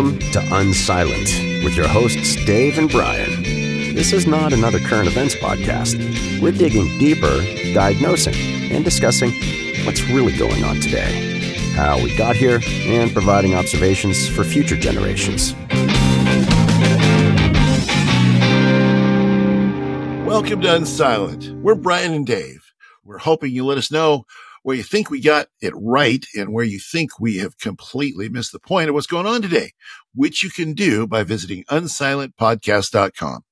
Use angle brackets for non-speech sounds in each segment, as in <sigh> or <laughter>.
Welcome to Unsilent with your hosts, Dave and Brian. This is not another current events podcast. We're digging deeper, diagnosing, and discussing what's really going on today, how we got here, and providing observations for future generations. Welcome to Unsilent. We're Brian and Dave. We're hoping you let us know where you think we got it right and where you think we have completely missed the point of what's going on today, which you can do by visiting unsilentpodcast.com.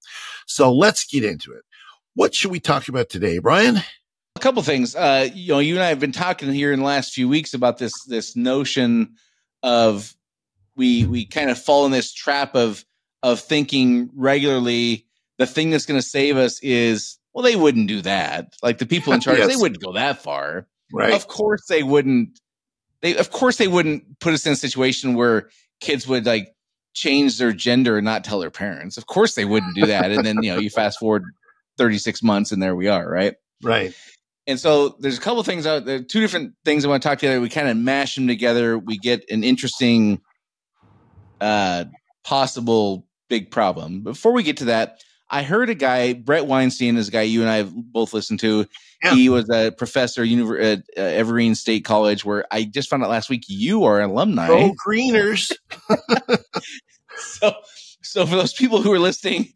So let's get into it. What should we talk about today, Brian? A couple things. Uh, you know, you and I have been talking here in the last few weeks about this this notion of we we kind of fall in this trap of of thinking regularly the thing that's going to save us is well they wouldn't do that like the people in charge <laughs> yes. they wouldn't go that far Right. Of course they wouldn't they of course they wouldn't put us in a situation where kids would like change their gender and not tell their parents. Of course they wouldn't do that. and then, you know, you fast forward 36 months and there we are, right? Right. And so there's a couple things out there, two different things I want to talk to together. We kind of mash them together. We get an interesting uh possible big problem. Before we get to that, I heard a guy, Bret Weinstein is a guy you and I have both listened to. Yeah. He was a professor at uh, Evergreen State College, where I just found out last week you are an alumni. Oh, Greeners. <laughs> so, so for those people who are listening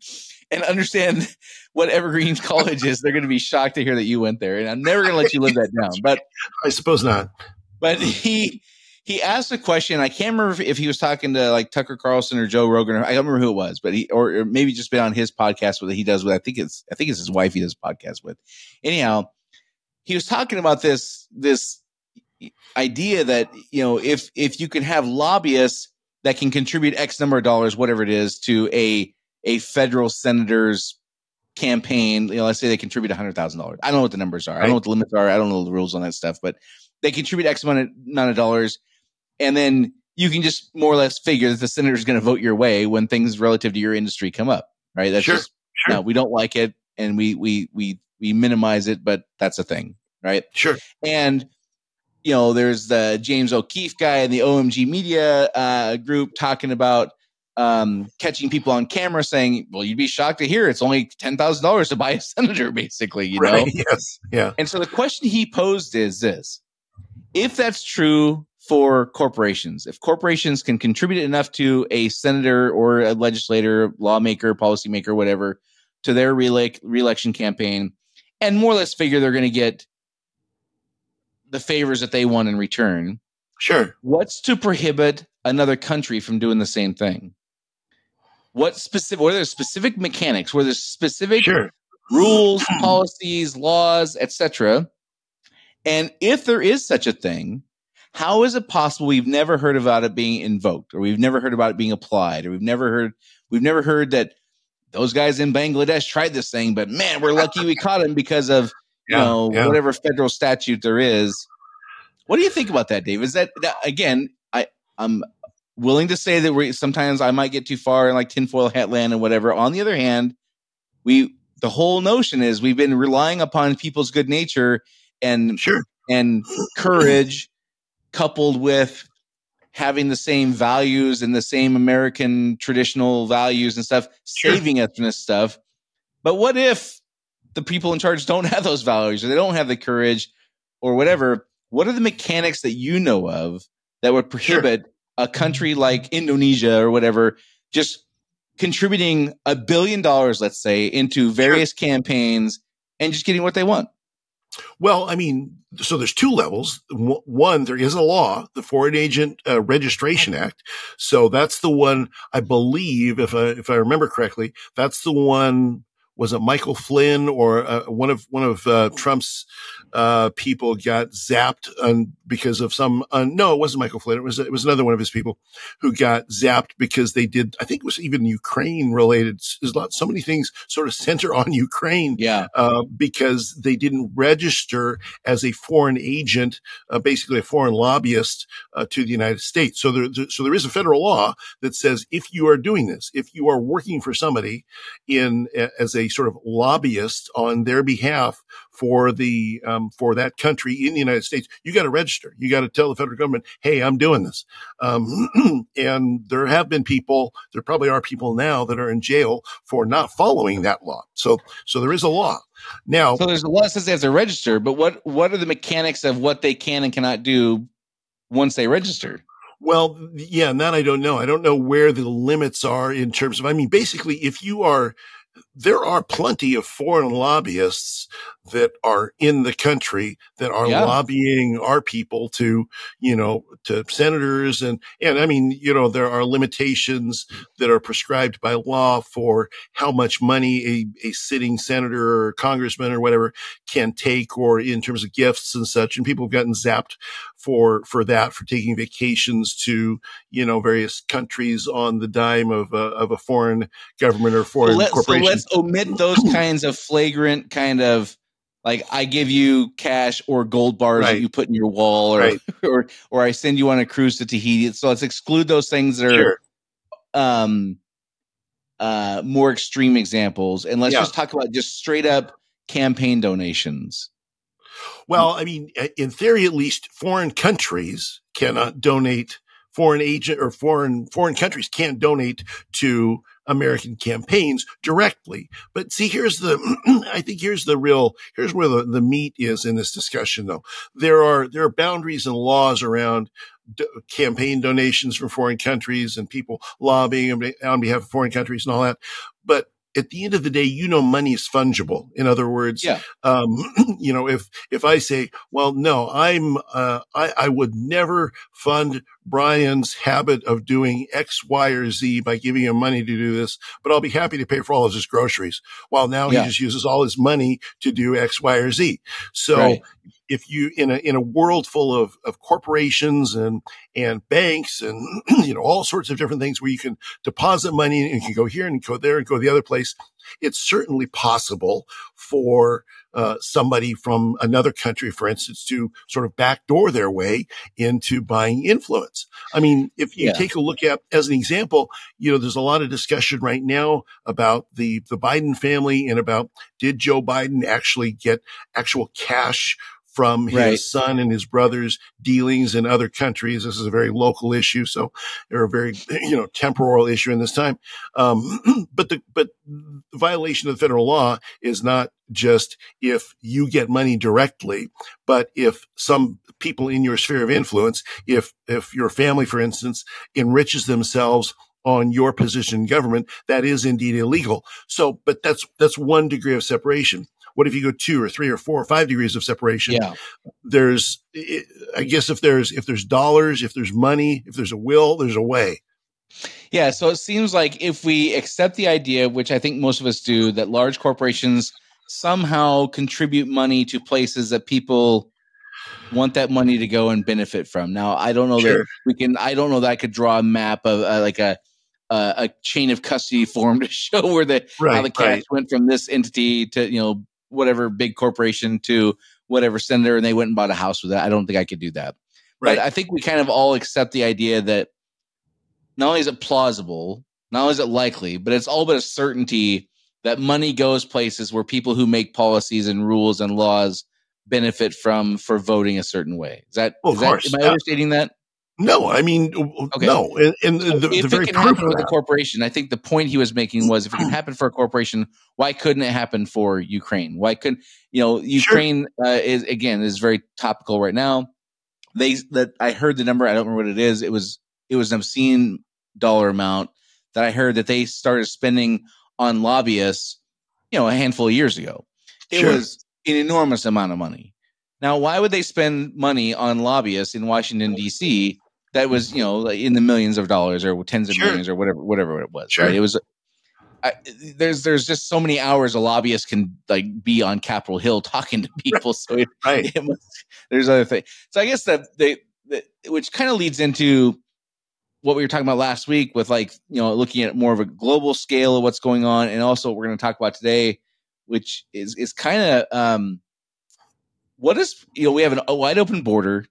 and understand what Evergreen College is, they're going to be shocked to hear that you went there, and I'm never going to let you live that down. But <laughs> I suppose not. But he he asked a question. I can't remember if he was talking to like Tucker Carlson or Joe Rogan. Or, I don't remember who it was, but he or, or maybe just been on his podcast with he does with. I think it's I think it's his wife he does podcast with. Anyhow, he was talking about this this idea that you know if if you can have lobbyists that can contribute X number of dollars, whatever it is, to a a federal senator's campaign. You know, let's say they contribute hundred thousand dollars. I don't know what the numbers are. Right. I don't know what the limits are. I don't know the rules on that stuff, but they contribute X amount of, amount of dollars and then you can just more or less figure that the senator is going to vote your way when things relative to your industry come up, right? That's sure, just sure. no, we don't like it and we we we we minimize it, but that's a thing, right? Sure. And you know, there's the James O'Keefe guy in the OMG Media uh, group talking about um, catching people on camera saying, "Well, you'd be shocked to hear it's only ten thousand dollars to buy a senator, <laughs> basically." You right. know? Yes. Yeah. And so the question he posed is this: If that's true for corporations. If corporations can contribute enough to a senator or a legislator, lawmaker, policymaker, whatever, to their re reelection campaign, and more or less figure they're going to get the favors that they want in return. Sure. What's to prohibit another country from doing the same thing? What specific? What are there specific mechanics? Where there's specific sure. rules, policies, laws, etc. And if there is such a thing, how is it possible we've never heard about it being invoked or we've never heard about it being applied or we've never heard we've never heard that those guys in Bangladesh tried this thing, but man, we're lucky we caught him because of you yeah, know yeah. whatever federal statute there is. What do you think about that, Dave? Is that, that again? I I'm willing to say that we sometimes I might get too far in like tinfoil hat land and whatever. On the other hand, we the whole notion is we've been relying upon people's good nature and sure and courage coupled with having the same values and the same American traditional values and stuff, saving us from this stuff. But what if the people in charge don't have those values or they don't have the courage or whatever? What are the mechanics that you know of that would prohibit sure. a country like Indonesia or whatever just contributing a billion dollars, let's say, into various sure. campaigns and just getting what they want? Well, I mean, so there's two levels. One, there is a law, the Foreign Agent uh, Registration Act. So that's the one I believe, if I if I remember correctly, that's the one was it Michael Flynn or uh, one of one of uh, Trump's uh, people got zapped on, because of some? Uh, no, it wasn't Michael Flynn. It was it was another one of his people who got zapped because they did. I think it was even Ukraine related. There's a lot, so many things sort of <laughs> center on Ukraine. Yeah, uh, because they didn't register as a foreign agent, uh, basically a foreign lobbyist to the United States. So there, so there is a federal law that says if you are doing this, if you are working for somebody in as a a sort of lobbyist on their behalf for the um, for that country in the United States, you got to register. You got to tell the federal government, "Hey, I'm doing this." Um, <clears throat> and there have been people, there probably are people now that are in jail for not following that law. So, so there is a law now. So there's a law that says they have to register, but what what are the mechanics of what they can and cannot do once they register? Well, yeah, and that I don't know. I don't know where the limits are in terms of, I mean, basically, if you are, there are plenty of foreign lobbyists that are in the country that are yeah. lobbying our people to, you know, to senators and, and I mean, you know, there are limitations that are prescribed by law for how much money a, a sitting senator or congressman or whatever can take or in terms of gifts and such. And people have gotten zapped for, for that, for taking vacations to, you know, various countries on the dime of a, of a foreign government or foreign let, corporation. So let's omit those kinds of flagrant kind of like I give you cash or gold bars right. that you put in your wall, or, right. <laughs> or or I send you on a cruise to Tahiti. So let's exclude those things that are sure. um uh more extreme examples, and let's yeah. just talk about just straight up campaign donations. Well, I mean, in theory, at least, foreign countries cannot donate. Foreign agent or foreign foreign countries can't donate to American campaigns directly. But see, here's the, <clears throat> I think here's the real, here's where the, the meat is in this discussion though. There are, there are boundaries and laws around d- campaign donations from foreign countries and people lobbying on behalf of foreign countries and all that. But at the end of the day, you know, money is fungible. In other words, yeah. um, <clears throat> you know, if, if I say, well, no, I'm, uh, I, I would never fund Brian's habit of doing X, Y, or Z by giving him money to do this, but I'll be happy to pay for all of his groceries. While now yeah. he just uses all his money to do X, Y, or Z. So right. If you, in a, in a world full of, of corporations and, and banks and, <clears throat> you know, all sorts of different things where you can deposit money and you can go here and go there and go the other place, it's certainly possible for uh, somebody from another country, for instance, to sort of backdoor their way into buying influence. I mean, if you yeah. take a look at, as an example, you know, there's a lot of discussion right now about the, the Biden family and about did Joe Biden actually get actual cash from his right. son and his brother's dealings in other countries. This is a very local issue, so they're a very <clears throat> you know temporal issue in this time. Um, <clears throat> but the but the violation of the federal law is not just if you get money directly, but if some people in your sphere of influence, if if your family, for instance, enriches themselves on your position in government, that is indeed illegal. So, but that's that's one degree of separation. What if you go two or three or four or five degrees of separation? Yeah. There's, I guess if there's, if there's dollars, if there's money, if there's a will, there's a way. Yeah. So it seems like if we accept the idea, which I think most of us do, that large corporations somehow contribute money to places that people want that money to go and benefit from. Now, I don't know sure. that we can, I don't know that I could draw a map of uh, like a, uh, a chain of custody form <laughs> to show where the right, how the cash right. went from this entity to you know whatever big corporation to whatever senator and they went and bought a house with it. I don't think I could do that. Right. But I think we kind of all accept the idea that not only is it plausible, not only is it likely, but it's all but a certainty that money goes places where people who make policies and rules and laws benefit from for voting a certain way. Is that, well, is that am I overstating that? No, I mean, okay. no. And, and so the, if the it can happen with a corporation, I think the point he was making was if it can <clears throat> happen for a corporation, why couldn't it happen for Ukraine? Why couldn't you know Ukraine sure. uh, is again is very topical right now. They that I heard the number, I don't remember what it is. It was it was an obscene dollar amount that I heard that they started spending on lobbyists, you know, a handful of years ago. It sure. was an enormous amount of money. Now, why would they spend money on lobbyists in Washington D.C that was you know in the millions of dollars or tens of sure. millions or whatever whatever it was. Sure. Right? It was. I, there's there's just so many hours a lobbyist can like be on Capitol Hill <laughs> talking to people. So it, right. It must, there's other things. So I guess that they, the, which kind of leads into what we were talking about last week with like you know looking at more of a global scale of what's going on, and also what we're going to talk about today, which is is kind of um, what is you know we have an, a wide open border.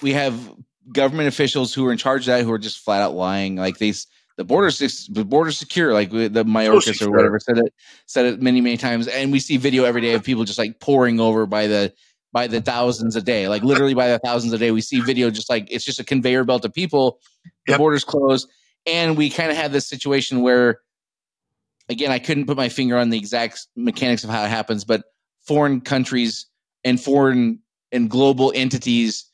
We have government officials who are in charge of that who are just flat out lying. Like they the border's the border's secure, like the Mayorkas oh, or whatever said it said it many many times, and we see video every day of people just like pouring over by the by the thousands a day, like literally by the thousands a day. We see video just like it's just a conveyor belt of people. The yep. borders closed, and we kind of had this situation where, again, I couldn't put my finger on the exact mechanics of how it happens, but foreign countries and foreign and global entities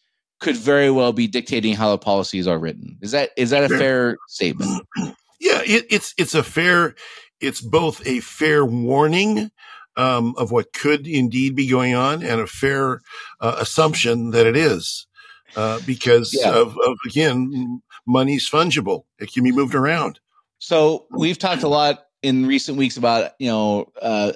could very well be dictating how the policies are written. Is that is that a fair, fair statement? <clears throat> Yeah, it, it's it's a fair. It's both a fair warning um, of what could indeed be going on and a fair uh, assumption that it is, uh, because yeah. of, of again, money's fungible; it can be moved around. So we've talked a lot in recent weeks about you know uh,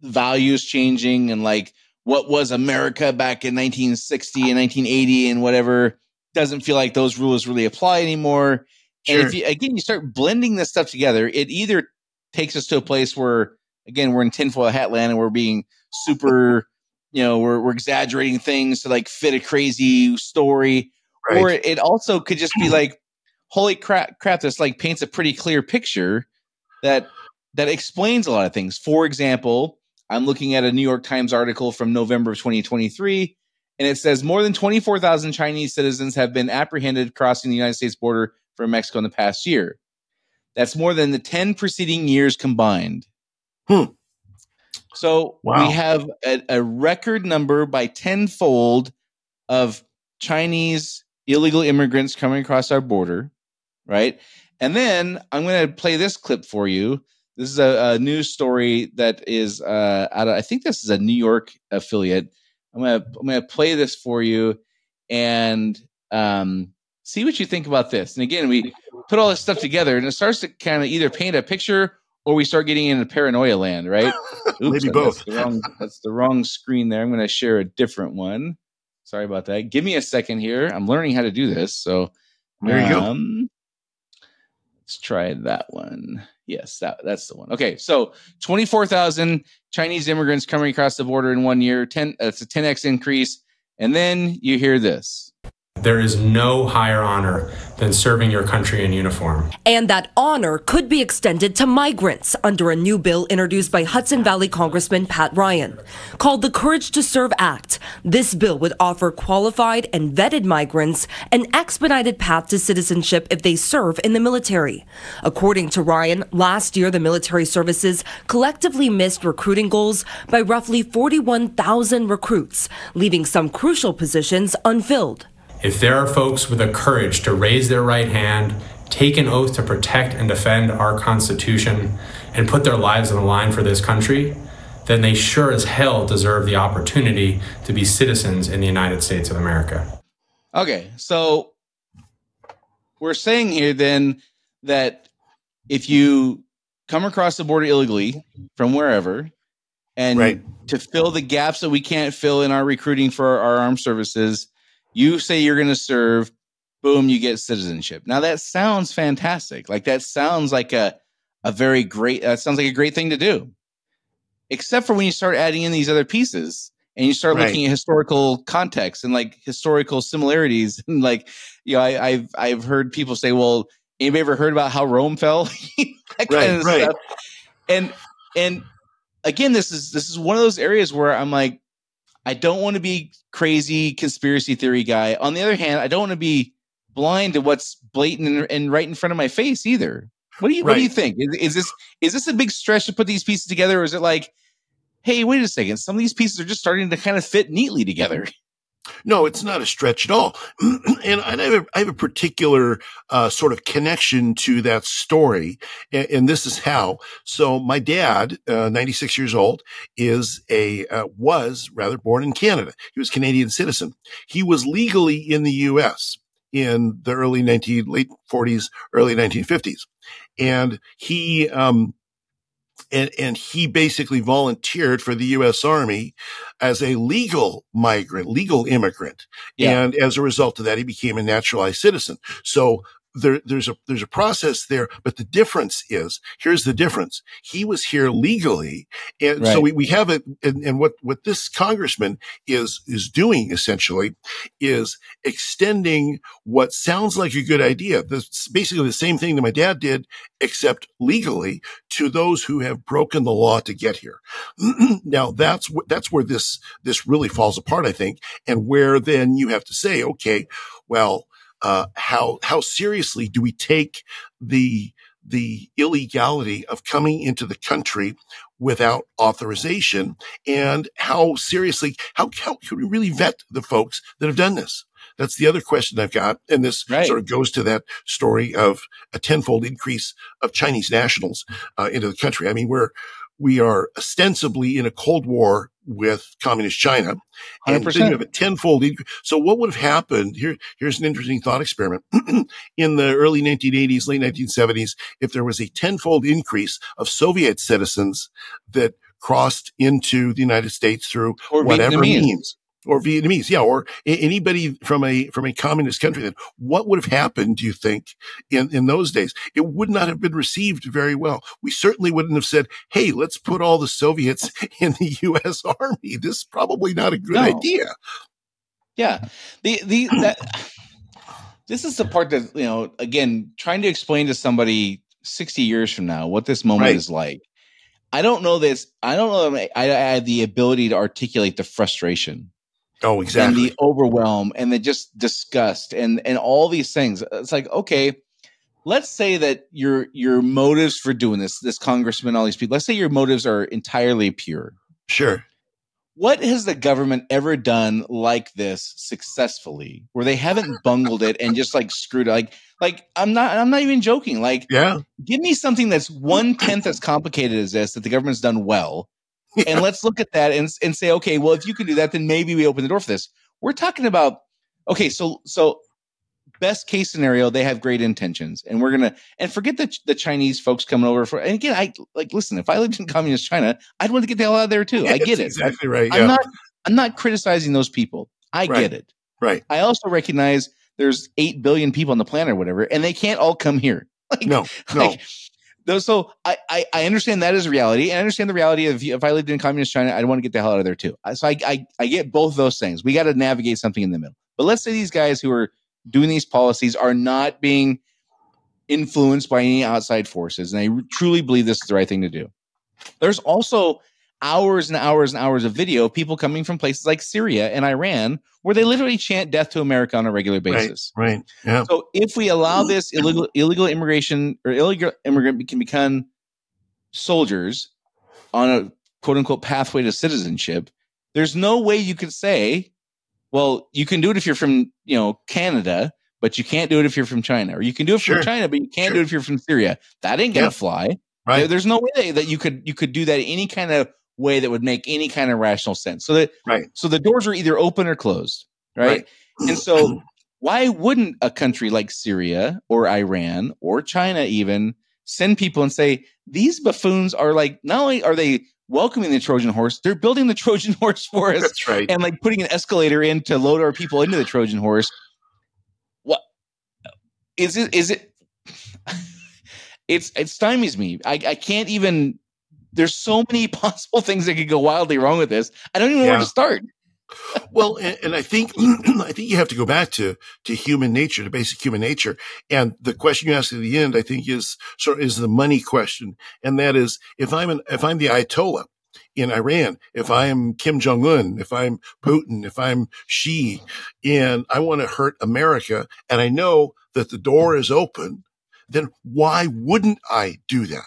values changing and like what was America back in 1960 and 1980 and whatever doesn't feel like those rules really apply anymore. Sure. And if you, again, you start blending this stuff together, it either takes us to a place where, again, we're in tinfoil hat land and we're being super, <laughs> you know, we're, we're exaggerating things to like fit a crazy story. Right. Or it also could just be like, holy crap, crap, this like paints a pretty clear picture that that explains a lot of things. For example, I'm looking at a New York Times article from November of 2023, and it says more than 24,000 Chinese citizens have been apprehended crossing the United States border from Mexico in the past year. That's more than the 10 preceding years combined. Hmm. So wow. we have a, a record number by tenfold of Chinese illegal immigrants coming across our border, right? And then I'm going to play this clip for you this is a, a news story that is uh, out of, I think this is a New York affiliate. I'm gonna I'm gonna play this for you and um, see what you think about this. And again, we put all this stuff together, and it starts to kind of either paint a picture or we start getting into paranoia land, right? <laughs> Oops, Maybe both. That's the, wrong, that's the wrong screen there. I'm going to share a different one. Sorry about that. Give me a second here. I'm learning how to do this. So there you um, go. Let's try that one. Yes, that, that's the one. Okay, so 24,000 Chinese immigrants coming across the border in one year. 10, that's a 10x increase. And then you hear this. There is no higher honor than serving your country in uniform. And that honor could be extended to migrants under a new bill introduced by Hudson Valley Congressman Pat Ryan. Called the Courage to Serve Act, this bill would offer qualified and vetted migrants an expedited path to citizenship if they serve in the military. According to Ryan, last year the military services collectively missed recruiting goals by roughly 41,000 recruits, leaving some crucial positions unfilled. If there are folks with the courage to raise their right hand, take an oath to protect and defend our Constitution, and put their lives on the line for this country, then they sure as hell deserve the opportunity to be citizens in the United States of America. Okay, so we're saying here then that if you come across the border illegally from wherever, and right. to fill the gaps that we can't fill in our recruiting for our armed services, you say you're going to serve, boom, you get citizenship. Now that sounds fantastic. Like that sounds like a a very great that sounds like a great thing to do. Except for when you start adding in these other pieces and you start right. looking at historical context and like historical similarities <laughs> and like you know I, have I've heard people say, well, anybody ever heard about how Rome fell? <laughs> that right, of right. stuff. And and again, this is this is one of those areas where I'm like, I don't want to be crazy conspiracy theory guy. On the other hand, I don't want to be blind to what's blatant and, right in front of my face either. What do you right. What do you think? Is, is, this is this a big stretch to put these pieces together, or is it like, hey, wait a second, some of these pieces are just starting to kind of fit neatly together? No, it's not a stretch at all. <clears throat> and I have a, I have a particular uh, sort of connection to that story. And, and, this is how. So my dad, uh, 96 years old, is a, uh, was rather born in Canada. He was Canadian citizen. He was legally in the U.S. in the early 19, late 40s, early 1950s. And he, um, and, and he basically volunteered for the U.S. Army as a legal migrant, legal immigrant. Yeah. And as a result of that, he became a naturalized citizen. So there, there's a there's a process there, but the difference is here's the difference. He was here legally, and right. so we, we have it. And, and what what this congressman is is doing essentially is extending what sounds like a good idea. This basically the same thing that my dad did, except legally to those who have broken the law to get here. <clears throat> now that's that's where this this really falls apart, I think, and where then you have to say, okay, well uh, how how seriously do we take the the illegality of coming into the country without authorization and how seriously how, how can we really vet the folks that have done this that's the other question I've got. And this right. sort of goes to that story of a tenfold increase of Chinese nationals uh, into the country. I mean, we're, we are ostensibly in a Cold War with communist China. And 100%. then you have a tenfold. So what would have happened? Here, here's an interesting thought experiment. <clears throat> in the early 1980s, late 1970s, if there was a tenfold increase of Soviet citizens that crossed into the United States through or whatever means or Vietnamese, yeah, or anybody from a from a communist country. Then what would have happened? Do you think in in those days? It would not have been received very well. We certainly wouldn't have said, "Hey, let's put all the Soviets <laughs> in the U.S. Army." This is probably not a good no. idea. Yeah, the the that this is the part that you know. Again, trying to explain to somebody sixty years from now what this moment right. is like. I don't know this. I don't know. I, I have the ability to articulate the frustration Oh, exactly. And the overwhelm and the just disgust and and all these things. It's like, okay, let's say that your your motives for doing this, this congressman, all these people, let's say your motives are entirely pure. Sure. What has the government ever done like this successfully where they haven't bungled it and just like screwed it? Like, like I'm not, I'm not even joking. Like, yeah, give me something that's one tenth as complicated as this that the government's done well <laughs> and let's look at that and, and say, okay, well, if you can do that, then maybe we open the door for this. We're talking about, okay, so, so best case scenario, they have great intentions and we're going to, and forget the, the Chinese folks coming over for, and again, I like, listen, if I lived in communist China, I'd want to get the hell out of there too. I <laughs> get it. Exactly right. I'm not, I'm not criticizing those people. I right. get it. Right. I also recognize there's 8 billion people on the planet or whatever, and they can't all come here. <laughs> Like, no, no. Like, so I, I, I understand that as reality, and I understand the reality of if I lived in communist China, I'd want to get the hell out of there too. Uh, so I I, I get both those things. We got to navigate something in the middle. But let's say these guys who are doing these policies are not being influenced by any outside forces, and they truly believe this is the right thing to do. There's also hours and hours and hours of video of people coming from places like Syria and Iran where they literally chant death to America on a regular basis. Right. right. Yeah. So if we allow this illegal illegal immigration or illegal immigrant can become soldiers on a quote unquote pathway to citizenship, there's no way you could say, well, you can do it if you're from, you know, Canada, but you can't do it if you're from China, or you can do it sure. from China, but you can't sure. do it if you're from Syria. That ain't gonna yeah. fly. Right. There's no way that you could you could do that any kind of way that would make any kind of rational sense. So that right. So the doors are either open or closed, right? right. And so <clears throat> why wouldn't a country like Syria or Iran or China even send people and say these buffoons are like not only are they welcoming the Trojan horse, they're building the Trojan <laughs> horse for us. That's right. And like putting an escalator in to load our people into the Trojan horse. What is it is it <laughs> it's it stymies me. I, I can't even there's so many <laughs> possible things that could go wildly wrong with this. I don't even know where to start. well, and, and, I think <clears throat> I think you have to go back to to human nature, to basic human nature. And the question you asked at the end, I think, is sort of is the money question, and that is if I'm an, if I'm the Ayatollah in Iran, if I'm Kim Jong Un, if I'm Putin, if I'm Xi, and I want to hurt America, and I know that the door is open, then why wouldn't I do that?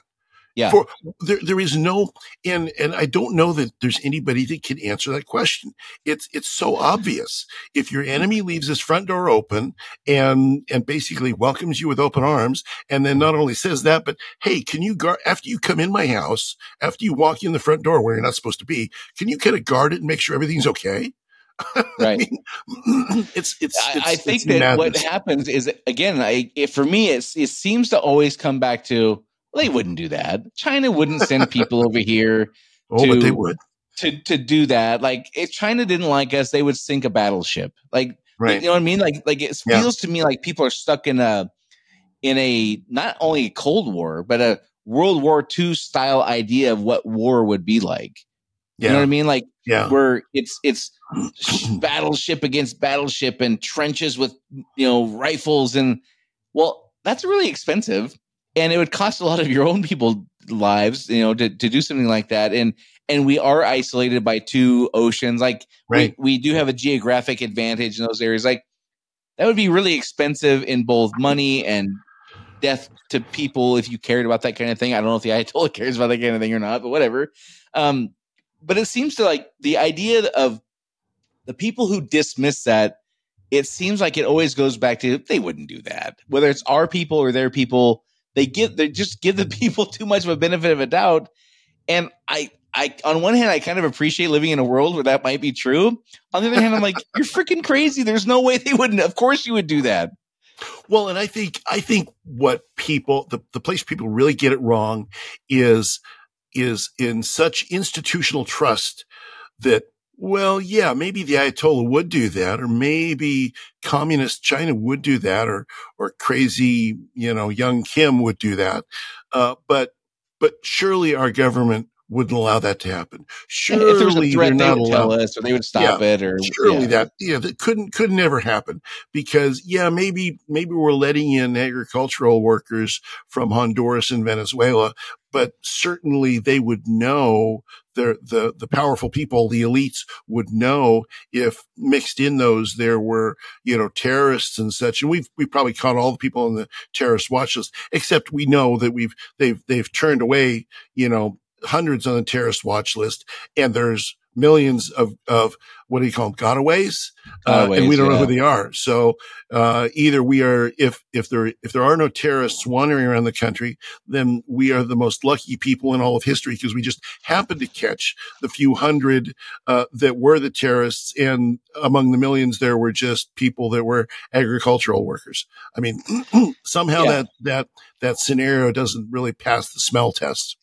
Yeah. For, there, there is no, and, and I don't know that there's anybody that can answer that question. It's, it's so obvious. If your enemy leaves his front door open and, and basically welcomes you with open arms, and then not only says that, but hey, can you guard, after you come in my house, after you walk in the front door where you're not supposed to be, can you kind of guard it and make sure everything's okay? <laughs> Right. I mean, it's, <clears throat> it's, it's, I, I think it's that madness. what happens is again, I, it, for me, it's, it seems to always come back to, they wouldn't do that. China wouldn't send people over here. <laughs> Oh, to, but they would to to do that. Like if China didn't like us, they would sink a battleship. Like right. you know what I mean? Like like it feels yeah. to me like people are stuck in a in a not only a Cold War, but a World War II style idea of what war would be like. Yeah. You know what I mean? Like yeah. where it's it's <clears throat> battleship against battleship and trenches with you know rifles and well, that's really expensive, and it would cost a lot of your own people lives, you know, to, to do something like that. And and we are isolated by two oceans. Like Right. we, we do have a geographic advantage in those areas. Like that would be really expensive in both money and death to people if you cared about that kind of thing. I don't know if the <laughs> Ayatollah cares about that kind of thing or not, but whatever. Um, but it seems to like the idea of the people who dismiss that. It seems like it always goes back to they wouldn't do that. Whether it's our people or their people, they give they just give the <laughs> people too much of a benefit of a doubt. And I I on one hand I kind of appreciate living in a world where that might be true. On the other hand, I'm like, <laughs> you're freaking crazy. There's no way they wouldn't. Of course you would do that. Well, and I think I think what people the, the place people really get it wrong is is in such institutional trust that well, yeah, maybe the Ayatollah would do that, or maybe communist China would do that, or or crazy, you know, young Kim would do that. Uh, but but surely our government wouldn't allow that to happen. Surely if there was a threat, they not would tell us or they would stop it or surely yeah. that yeah that couldn't could never happen because yeah maybe maybe we're letting in agricultural workers from Honduras and Venezuela but certainly they would know the the the powerful people the elites would know if mixed in those there were you know terrorists and such. And we've we probably caught all the people on the terrorist watch list except we know that we've they've they've turned away you know hundreds on the terrorist watch list. And there's millions of, of what do you call them gotaways, uh, and we don't know who they are. So, uh, either we are, if, if there, if there are no terrorists wandering around the country, then we are the most lucky people in all of history because we just happened to catch the few hundred, uh, that were the terrorists. And among the millions, there were just people that were agricultural workers. I mean, <clears throat> somehow Yeah. that, that, that scenario doesn't really pass the smell test.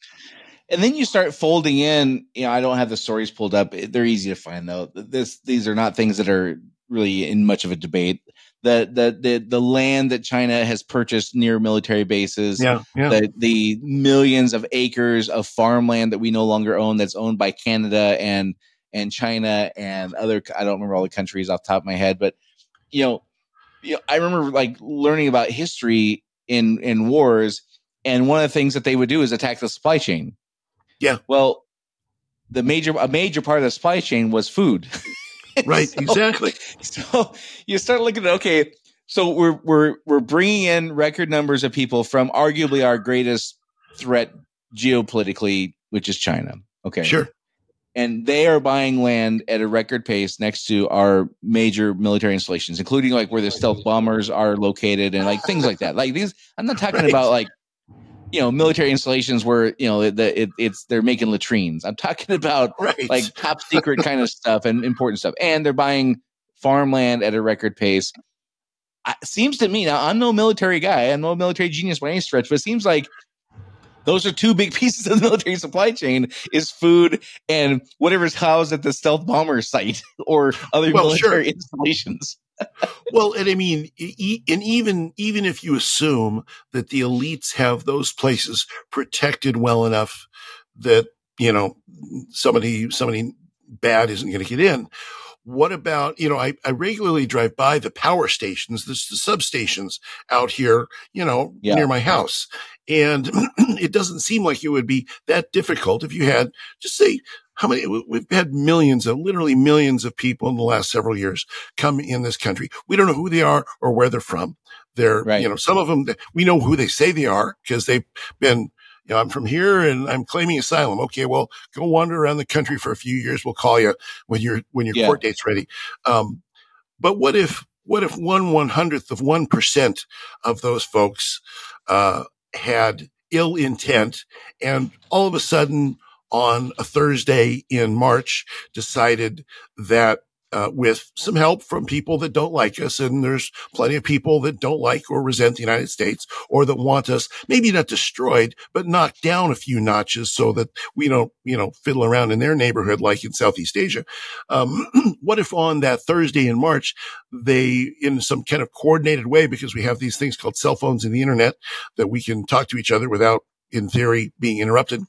And then you start folding in. You know, I don't have the stories pulled up. They're easy to find though. This these are not things that are really in much of a debate. The the the the land that China has purchased near military bases. Yeah. Yeah. The the millions of acres of farmland that we no longer own that's owned by Canada and and China and other I don't remember all the countries off the top of my head, but you know, you know, I remember like learning about history in in wars, and one of the things that they would do is attack the supply chain. Yeah. Well, the major a major part of the supply chain was food. <laughs> <laughs> right. So- exactly. So you start looking at okay, so we're we're we're bringing in record numbers of people from arguably our greatest threat geopolitically, which is China. Okay, Sure. and they are buying land at a record pace next to our major military installations, including like where the stealth bombers are located and like things like that. Like these, I'm not talking Right. about like you know military installations where you know the it, it's they're making latrines. I'm talking about <laughs> Right. like top secret kind of stuff and important stuff, and they're buying farmland at a record pace. I, seems to me now I'm no military guy, I'm no military genius by any stretch, but it seems like those are two big <laughs> pieces of the military supply chain is food and whatever's housed at the stealth bomber site <laughs> or other Well, military sure. installations. Well, and I mean, e- and even even if you assume that the elites have those places protected well enough that you know somebody somebody bad isn't going to get in. What about you know? I, I regularly drive by the power stations, the, the substations out here, you know, Yeah. near my house, and <clears throat> it doesn't seem like it would be that difficult if you had just say how many we- we've had millions of literally millions of people in the last several years come in this country. We don't know who they are or where they're from. They're, Right. you know, some of them, we know who they say they are because they've been, you know, I'm from here and I'm claiming asylum. Okay. Well, go wander around the country for a few years. We'll call you when your, when your Yeah. court date's ready. Um, but what if, what if one one hundredth of one percent of those folks, uh, had ill intent and all of a sudden on a Thursday in March decided that uh, with some help from people that don't like us. And there's plenty of people that don't like or resent the United States or that want us maybe not destroyed, but knocked down a few notches so that we don't, you know, fiddle around in their neighborhood like in Southeast Asia. Um, <clears throat> what if on that Thursday in March, they, in some kind of coordinated way, because we have these things called cell phones and the internet that we can talk to each other without, in theory, being interrupted,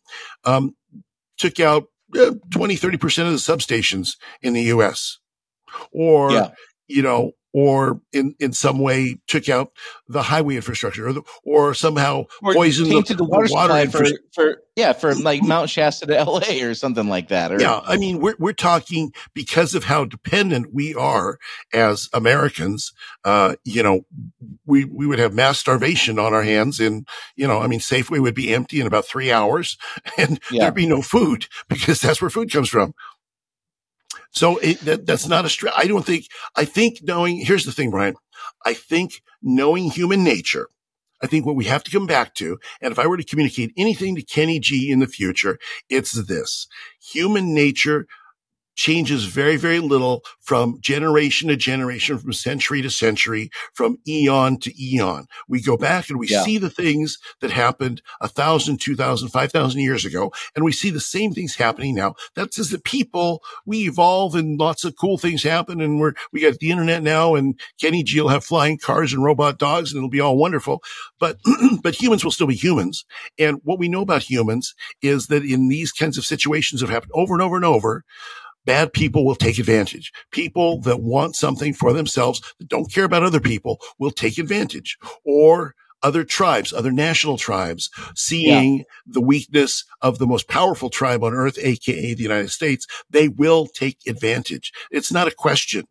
um, took out uh, 20, 30% of the substations in the US or, yeah. you know, or in, in some way took out the highway infrastructure or, the, or somehow or poisoned the, the, water, water supply for, for, yeah, for like Mount Shasta to LA or something like that. Or, yeah. I mean, we're, we're talking because of how dependent we are as Americans, uh, you know, we, we would have mass starvation on our hands in, you know, I mean, Safeway would be empty in about three hours <laughs> and yeah. there'd be no food because that's where food comes from. So it, that, that's not a stretch. I don't think, I think knowing, here's the thing, Brian. I think knowing human nature, I think what we have to come back to, and if I were to communicate anything to Kenny G in the future, it's this human nature changes very, very little from generation to generation, from century to century, from eon to eon. We go back and we yeah. see the things that happened a thousand, two thousand, five thousand years ago, and we see the same things happening now. That says that people, we evolve and lots of cool things happen and we're, we got the internet now and Kenny G will have flying cars and robot dogs and it'll be all wonderful. But, <clears throat> but humans will still be humans. And what we know about humans is that in these kinds of situations that happened over and over and over, bad people will take advantage. People that want something for themselves that don't care about other people will take advantage or other tribes, other national tribes, seeing yeah. the weakness of the most powerful tribe on earth, aka the United States, they will take advantage. It's not a question.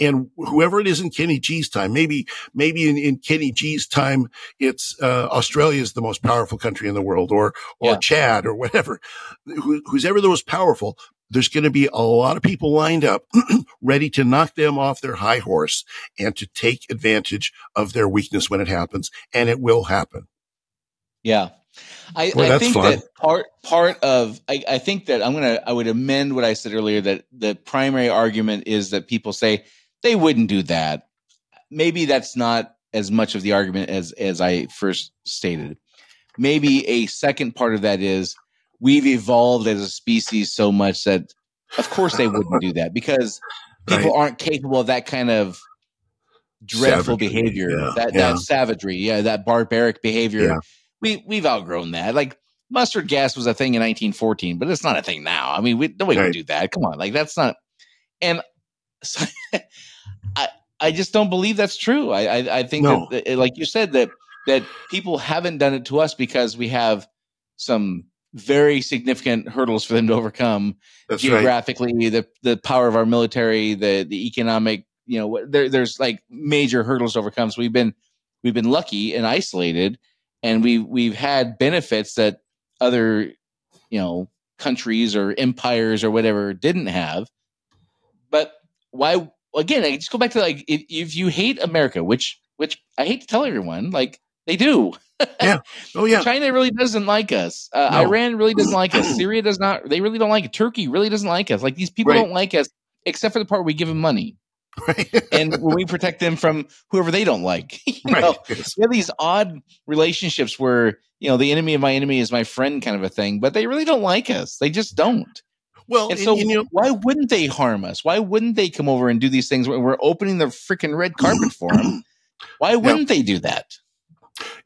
And whoever it is in Kenny G's time, maybe, maybe in, in Kenny G's time, it's, uh, Australia is the most powerful country in the world or, or yeah. Chad or whatever. Who, who's ever the most powerful, there's going to be a lot of people lined up <clears throat> ready to knock them off their high horse and to take advantage of their weakness when it happens. And it will happen. Yeah. I, well, I think fun. that part part of I, I, think that I'm gonna I would amend what I said earlier that the primary argument is that people say they wouldn't do that. Maybe that's not as much of the argument as as I first stated. Maybe a second part of that is we've evolved as a species so much that of course they wouldn't do that because <laughs> people right. aren't capable of that kind of dreadful savagery, behavior yeah, that yeah. that savagery yeah that barbaric behavior yeah. we we've outgrown that like mustard gas was a thing in 1914 but it's not a thing now i mean we nobody right. would do that come on like that's not and <laughs> so, i i just don't believe that's true i i, I think no. that like you said that that people haven't done it to us because we have some very significant hurdles for them to overcome That's geographically right. the the power of our military the the economic you know there, there's like major hurdles to overcome. So we've been we've been lucky and isolated and we we've had benefits that other you know countries or empires or whatever didn't have. But why again i just go back to like if, if you hate america which which i hate to tell everyone like they do yeah. Oh yeah. China really doesn't like us. Uh, no. Iran really doesn't like us. <clears throat> Syria does not. They really don't like it. Turkey really doesn't like us. Like these people right. don't like us, except for the part where we give them money. Right. and when we protect them from whoever they don't like, <laughs> you right. know, yes. we have these odd relationships where you know the enemy of my enemy is my friend, kind of a thing. But they really don't like us. They just don't. Well, and, and so you know, why wouldn't they harm us? Why wouldn't they come over and do these things when we're opening the freaking red carpet for them? <clears throat> Why wouldn't they do that?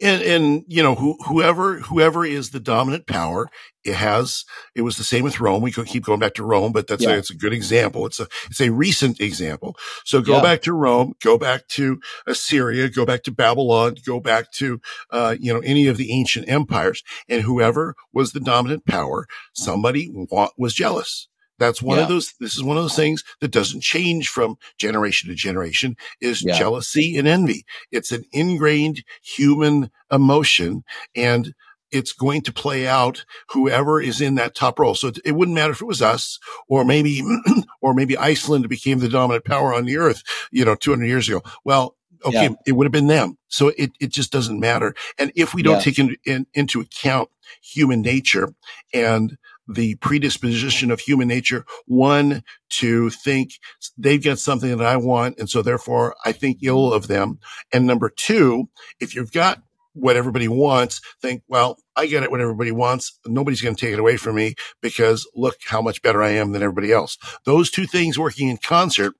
And and you know who, whoever whoever is the dominant power it has it was the same with rome. We could keep going back to rome but that's yeah. a, it's a good example. It's a it's a recent example. So go yeah. back to rome go back to assyria go back to babylon go back to uh, you know any of the ancient empires. And whoever was the dominant power somebody was jealous that's one yeah. of those, this is one of those things that doesn't change from generation to generation is yeah. jealousy and envy. It's an ingrained human emotion and it's going to play out whoever is in that top role. So it wouldn't matter if it was us or maybe, <clears throat> or maybe Iceland became the dominant power on the earth, you know, 200 years ago. Well, okay, yeah. it would have been them. So it, it just doesn't matter. And if we don't take in, in, into account human nature and the predisposition of human nature. One, to think they've got something that I want. And so therefore I think ill of them. And number two, if you've got what everybody wants, think, well, I get it what everybody wants. Nobody's going to take it away from me because look how much better I am than everybody else. Those two things working in concert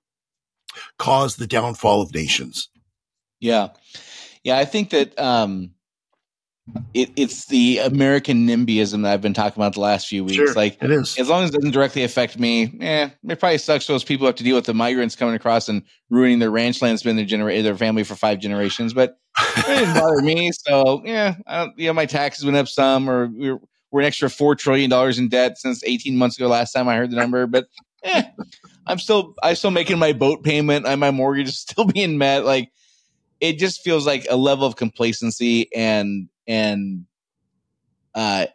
cause the downfall of nations. Yeah. Yeah. I think that, um, it, it's the American NIMBYism that I've been talking about the last few weeks. Sure, like it is. as long as it doesn't directly affect me, eh, it probably sucks. For those people have to deal with the migrants coming across and ruining their ranch land, been their genera- their family for five generations. But it didn't <laughs> bother me. So yeah, I don't, you know, my taxes went up some, or we're, we're an extra four trillion dollars in debt since eighteen months ago. Last time I heard the number, but eh, I'm still I'm still making my boat payment and my mortgage is <laughs> still being met. Like it just feels like a level of complacency and and uh,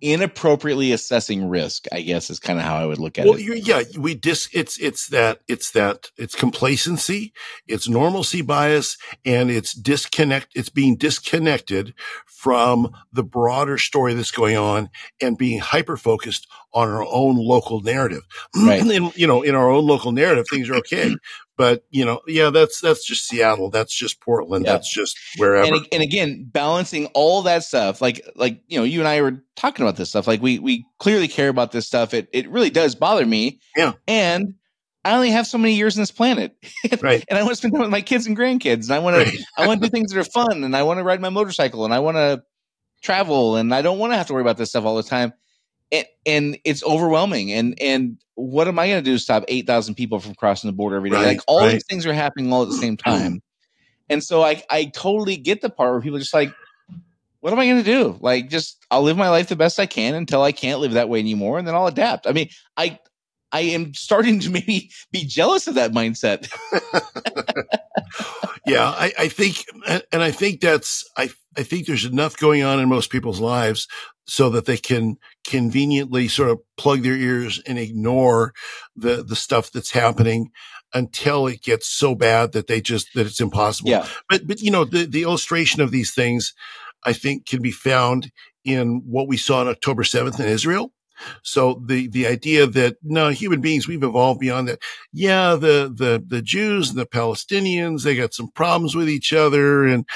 inappropriately assessing risk, I guess is kind of how I would look at well, it. Yeah, we dis, it's, it's that, it's that, it's complacency, it's normalcy bias, and it's disconnect, it's being disconnected from the broader story that's going on and being hyper focused on our own local narrative. <clears throat> Right. and, you know, in our own local narrative, things are okay. But, you know, yeah, that's, that's just Seattle. That's just Portland. Yeah. That's just wherever. And, and again, balancing all that stuff, like like you know, you and I were talking about this stuff. Like we we clearly care about this stuff. It it really does bother me. Yeah. And I only have so many years on this planet, <laughs> right. and I want to spend time with my kids and grandkids, and I want Right. to I want to do things that are fun, and I want to ride my motorcycle, and I want to travel, and I don't want to have to worry about this stuff all the time. And, and it's overwhelming. And and what am I going to do to stop eight thousand people from crossing the border every day? Right, like all right. these things are happening all at the same <clears throat> time. And so I I totally get the part where people are just like, what am I going to do? Like, just I'll live my life the best I can until I can't live that way anymore, and then I'll adapt. I mean, I I am starting to maybe be jealous of that mindset. <laughs> yeah, I, I think, and I think that's, I, I think there's enough going on in most people's lives so that they can conveniently sort of plug their ears and ignore the, the stuff that's happening until it gets so bad that they just, that it's impossible. Yeah. But, but, you know, the, the illustration of these things, I think can be found in what we saw on October 7th in Israel. So the, the idea that no human beings, we've evolved beyond that. Yeah. The, the, the Jews and the Palestinians, they got some problems with each other. And,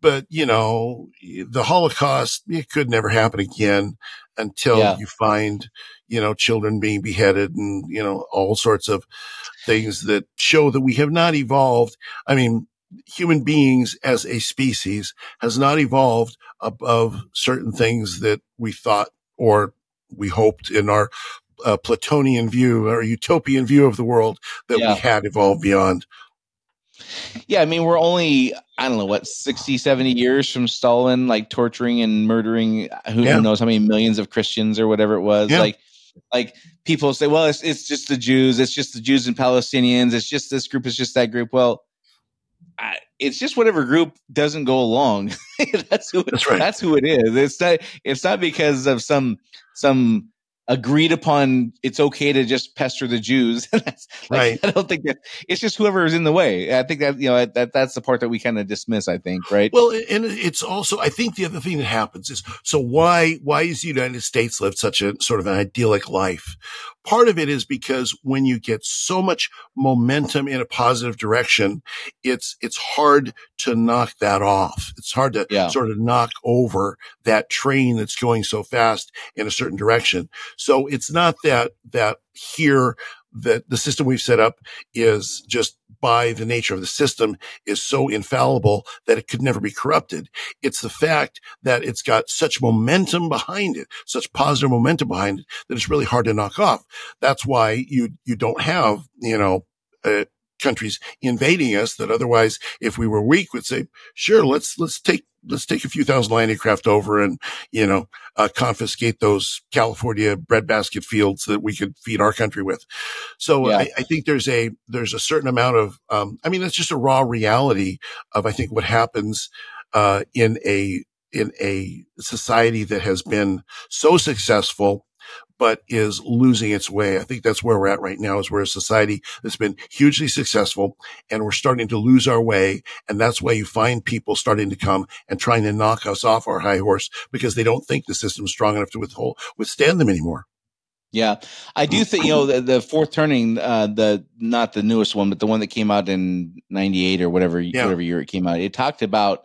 but you know, the Holocaust, it could never happen again until Yeah. you find, you know, children being beheaded and, you know, all sorts of things that show that we have not evolved. I mean, human beings as a species has not evolved above certain things that we thought or we hoped in our uh, Platonian view or utopian view of the world that Yeah. we had evolved beyond. Yeah, I mean, we're only, I don't know, what, 60, 70 years from Stalin, like torturing and murdering who, Yeah. knows how many millions of Christians or whatever it was. Yeah. Like, like people say, well, it's, it's just the Jews, it's just the Jews and Palestinians, it's just this group, it's just that group. Well, I, it's just whatever group doesn't go along. <laughs> that's who. That's right. That's who it is. It's not. It's not because of some some agreed upon. It's okay to just pester the Jews. <laughs> like, Right. I don't think that it's just whoever is in the way. I think that you know that that's the part that we kind of dismiss. I think right. Well, and it's also, I think the other thing that happens is, so why, why is the United States lived such a sort of an idyllic life? Part of it is because when you get so much momentum in a positive direction, it's, it's hard to knock that off. It's hard to Yeah. sort of knock over that train that's going so fast in a certain direction. So it's not that, that here, that the system we've set up is just by the nature of the system is so infallible that it could never be corrupted. It's the fact that it's got such momentum behind it, such positive momentum behind it that it's really hard to knock off. That's why you, you don't have, you know, uh, countries invading us that otherwise, if we were weak, would say, sure, let's, let's take, let's take a few thousand landing craft over and, you know, uh, confiscate those California breadbasket fields that we could feed our country with. So Yeah. I, I think there's a, there's a certain amount of, um, I mean, that's just a raw reality of, I think, what happens, uh, in a, in a society that has been so successful, but is losing its way. I think that's where we're at right now is we're a society that's been hugely successful and we're starting to lose our way. And that's why you find people starting to come and trying to knock us off our high horse because they don't think the system's strong enough to withhold, withstand them anymore. Yeah, I do think you know the, the fourth turning, uh, the not the newest one, but the one that came out in '98 or whatever yeah. whatever year it came out. It talked about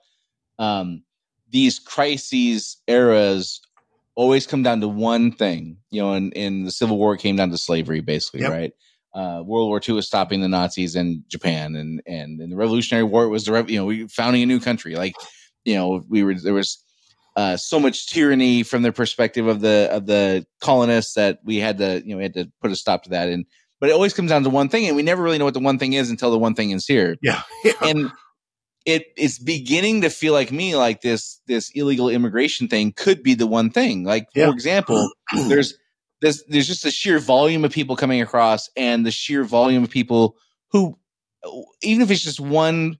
um, these crises eras always come down to one thing. You know, in, in the Civil War, came down to slavery, basically, yep. right? Uh, World War II was stopping the Nazis in Japan, and and in the Revolutionary War, it was the you know we founding a new country. Like you know, we were there was uh, so much tyranny from the perspective of the of the colonists that we had to you know we had to put a stop to that and but it always comes down to one thing and we never really know what the one thing is until the one thing is here yeah, <laughs> yeah. and it it's beginning to feel like me like this this illegal immigration thing could be the one thing like yeah. for example <clears throat> there's there's there's just a sheer volume of people coming across and the sheer volume of people who even if it's just one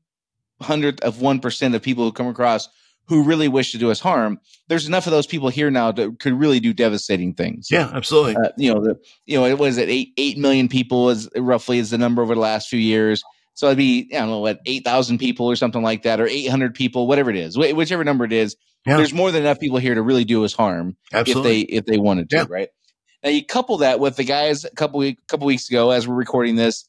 hundredth of one percent of people who come across who really wish to do us harm. There's enough of those people here now that could really do devastating things. Yeah, absolutely. Uh, you know, the, you know, it was at eight eight million people is roughly is the number over the last few years. So it'd be I don't know what eight thousand people or something like that, or eight hundred people, whatever it is, wh- whichever number it is. Yeah. There's more than enough people here to really do us harm absolutely. if they if they wanted to, yeah. right? Now you couple that with the guys a couple week, couple weeks ago as we're recording this,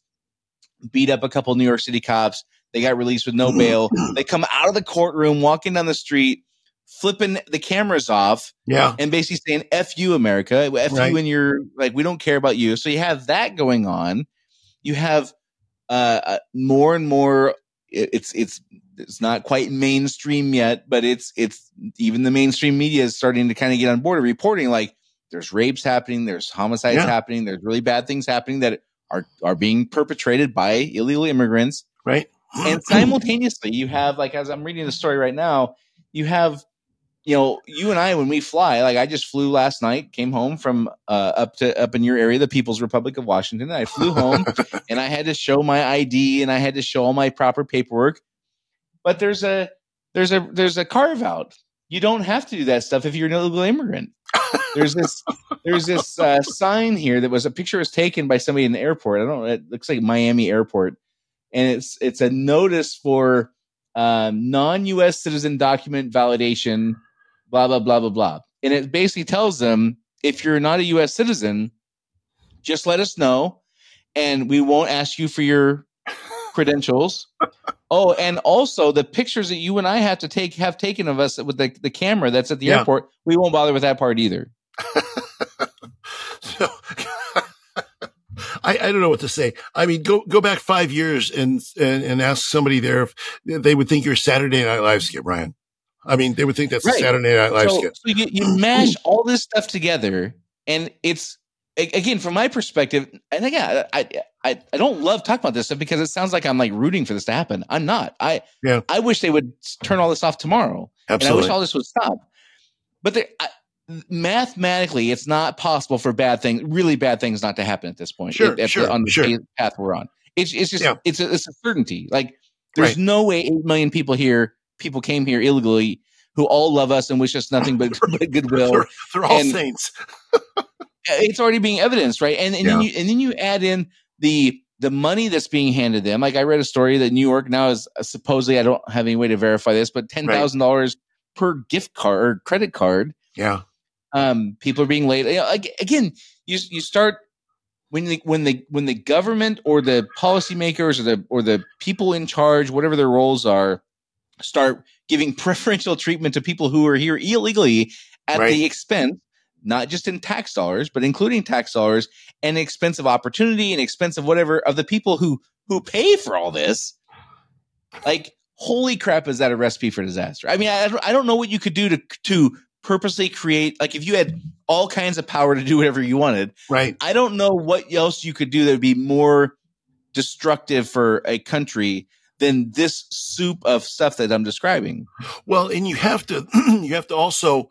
beat up a couple New York City cops they got released with no mm-hmm. bail. They come out of the courtroom, walking down the street, flipping the cameras off. Yeah. And basically saying, F you, America. F right. you and you're like, we don't care about you. So you have that going on. You have uh, uh more and more, it's, it's, it's not quite mainstream yet, but it's, it's even the mainstream media is starting to kind of get on board of reporting like there's rapes happening, there's homicides yeah. happening, there's really bad things happening that are, are being perpetrated by illegal immigrants. Right and simultaneously you have like as i'm reading the story right now you have you know you and i when we fly like i just flew last night came home from uh, up to up in your area the people's republic of washington i flew home <laughs> and i had to show my id and i had to show all my proper paperwork. But there's a there's a there's a carve out. You don't have to do that stuff if you're an illegal immigrant. There's this there's this uh, sign here that was a picture was taken by somebody in the airport. I don't know it looks like miami airport. And it's it's a notice for um, non-U.S. citizen document validation, blah blah blah blah blah, and it basically tells them if you're not a U.S. citizen, just let us know, and we won't ask you for your credentials. <laughs> oh, and also the pictures that you and I have to take have taken of us with the, the camera that's at the yeah. airport, we won't bother with that part either. <laughs> so I, I don't know what to say. I mean, go go back five years and and, and ask somebody there if they would think you're Saturday Night Live skit, Brian. I mean, they would think that's right. a Saturday Night Live so, skit. So you, you mash <clears throat> all this stuff together, and it's again from my perspective. And again, I, I I don't love talking about this stuff because it sounds like I'm like rooting for this to happen. I'm not. I yeah. I wish they would turn all this off tomorrow. Absolutely. And I wish all this would stop. But there, I, mathematically, it's not possible for bad things, really bad things, not to happen at this point. Sure, sure, the, on the sure. path we're on. It's it's just yeah. it's a, it's a certainty. Like there's right. no way eight million people here, people came here illegally, who all love us and wish us nothing but, <laughs> but goodwill. They're, they're all and saints. <laughs> it's already being evidenced, right? And and yeah. then you and then you add in the the money that's being handed them. Like I read a story that New York now is uh, supposedly I don't have any way to verify this, but ten thousand right. dollars per gift card or credit card. Yeah um, people are being laid. You know, again, you you start when the when the when the government or the policymakers or the or the people in charge, whatever their roles are, start giving <laughs> preferential treatment to people who are here illegally at right. the expense not just in tax dollars, but including tax dollars and expense of opportunity and expense of whatever of the people who who pay for all this. Like, holy crap, is that a recipe for disaster? I mean, I, I don't know what you could do to to purposely create like if you had all kinds of power to do whatever you wanted right i don't know what else you could do that would be more destructive for a country than this soup of stuff that i'm describing well and you have to <clears throat> you have to also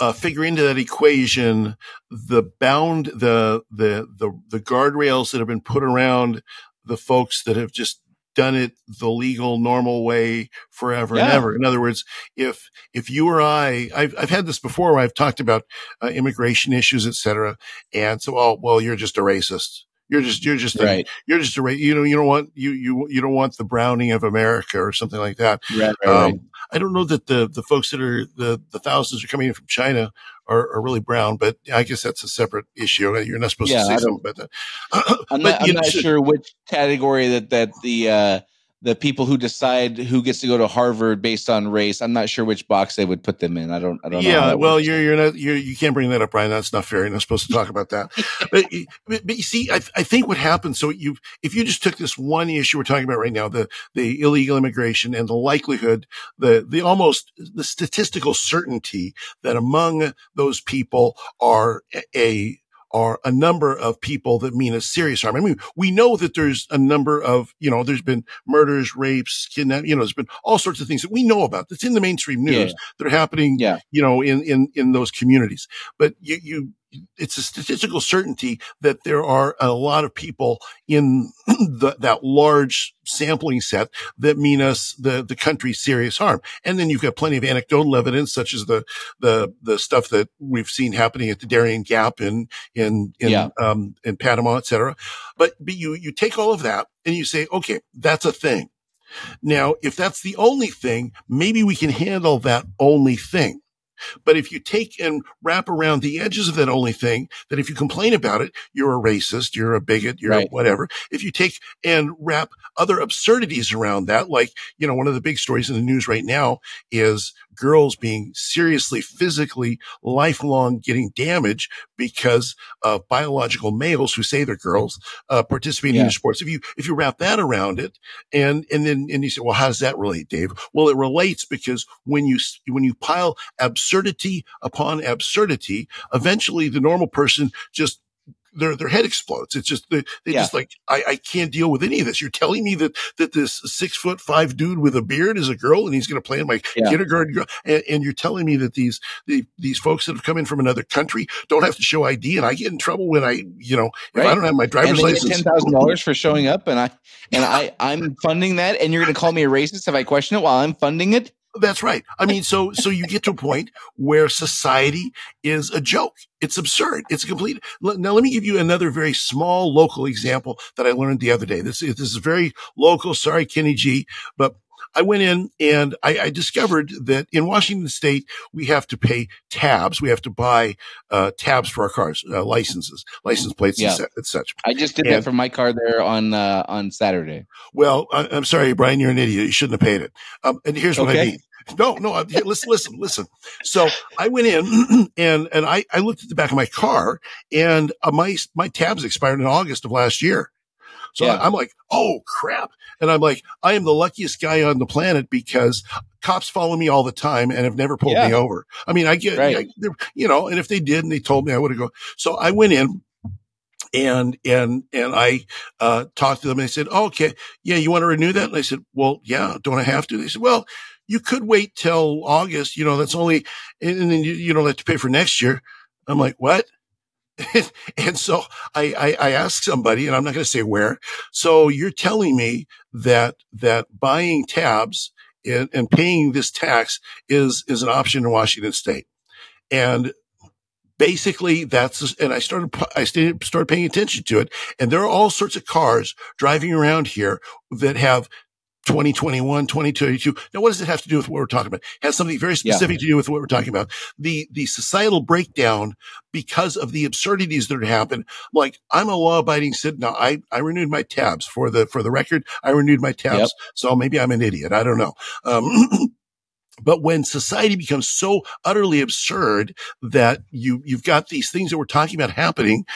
uh, figure into that equation the bound the the the the guardrails that have been put around the folks that have just done it the legal, normal way forever and ever. In other words, if if you or I, I've I've had this before where I've talked about uh, immigration issues, et cetera, and so, oh, well, you're just a racist. You're just you're just a, you're just a ra- you know you don't want you you you don't want the browning of America or something like that. Right. Right. right. Um, I don't know that the the folks that are the the thousands are coming in from China are, are really brown, but I guess that's a separate issue. You're not supposed Yeah, to say something about that. <clears throat> I'm But not, I'm not should- sure which category that that the uh, the people who decide who gets to go to Harvard based on race. I'm not sure which box they would put them in. I don't. I don't know. Yeah, well, works. you're you're not you're you can't bring that up, Brian. That's not fair. You're not supposed to talk about that. <laughs> but, but but you see, I I think what happens. So you if you just took this one issue we're talking about right now, the the illegal immigration and the likelihood, the the almost the statistical certainty that among those people are a are a number of people that mean a serious harm. I mean, we know that there's a number of, you know, there's been murders, rapes, kidnap, you know, there's been all sorts of things that we know about that's in the mainstream news Yeah. that are happening, Yeah. you know, in, in, in those communities. But you, you, it's a statistical certainty that there are a lot of people in <clears throat> the, that large sampling set that mean us the, the country's serious harm. And then you've got plenty of anecdotal evidence, such as the, the, the stuff that we've seen happening at the Darien Gap in, in, in, Yeah. um, in Panama, et cetera. But, but you, you take all of that and you say, okay, that's a thing. Now, if that's the only thing, maybe we can handle that only thing. But if you take and wrap around the edges of that only thing, that if you complain about it, you're a racist, you're a bigot, you're Right. whatever. If you take and wrap other absurdities around that, like, you know, one of the big stories in the news right now is girls being seriously, physically, lifelong getting damaged because of biological males who say they're girls, uh, participating Yeah. in sports. If you, if you wrap that around it and, and then, and you say, well, how does that relate, Dave? Well, it relates because when you, when you pile absurdity upon absurdity, eventually the normal person just their their head explodes. It's just they, they Yeah. just like I, I can't deal with any of this. You're telling me that that this six foot five dude with a beard is a girl and he's going to play in my Yeah. kindergarten girl, and, and you're telling me that these the, these folks that have come in from another country don't have to show ID and I get in trouble when I you know if I don't have my driver's license. ten thousand dollars for showing up, and I and I I'm funding that, and you're going to call me a racist if I question it while I'm funding it. That's right. I mean, so so you get to a point where society is a joke. It's absurd. It's complete. Now, let me give you another very small local example that I learned the other day. This is- this is very local. Sorry, Kenny G, but I went in and I, I discovered that in Washington State we have to pay tabs. We have to buy uh, tabs for our cars, uh, licenses, license plates, Yeah. and, such. I just did And- that for my car there on uh, on Saturday. Well, I, I'm sorry, Brian, you're an idiot. You shouldn't have paid it. Um, and here's what I mean. No, no, here, listen, listen, listen. So I went in <clears throat> and, and I, I looked at the back of my car and uh, my, my tabs expired in August of last year. So Yeah. I, am like, oh crap. And I'm like, I am the luckiest guy on the planet because cops follow me all the time and have never pulled me over. I mean, I get, Right. I- you know, and if they did and they told me I would have go. So I went in and, and, and I, uh, talked to them and they said, oh, okay, yeah, you want to renew that? And I said, well, yeah, don't I have to? They said, well, you could wait till August. You know, that's only, and, and then you, you don't have to pay for next year. I'm like, what? <laughs> and so I, I, I asked somebody, and I'm not going to say where. So you're telling me that that buying tabs and, and paying this tax is is an option in Washington State, and basically that's and I started I started started paying attention to it, and there are all sorts of cars driving around here that have 2021, 2022. Now, what does it have to do with what we're talking about? It has something very Yeah. specific to do with what we're talking about. The, the societal breakdown because of the absurdities that happen. Like, I'm a law abiding citizen. Now, I, I renewed my tabs for the, for the record. I renewed my tabs. Yep. So maybe I'm an idiot. I don't know. Um, <clears throat> But when society becomes so utterly absurd that you, you've got these things that we're talking about happening,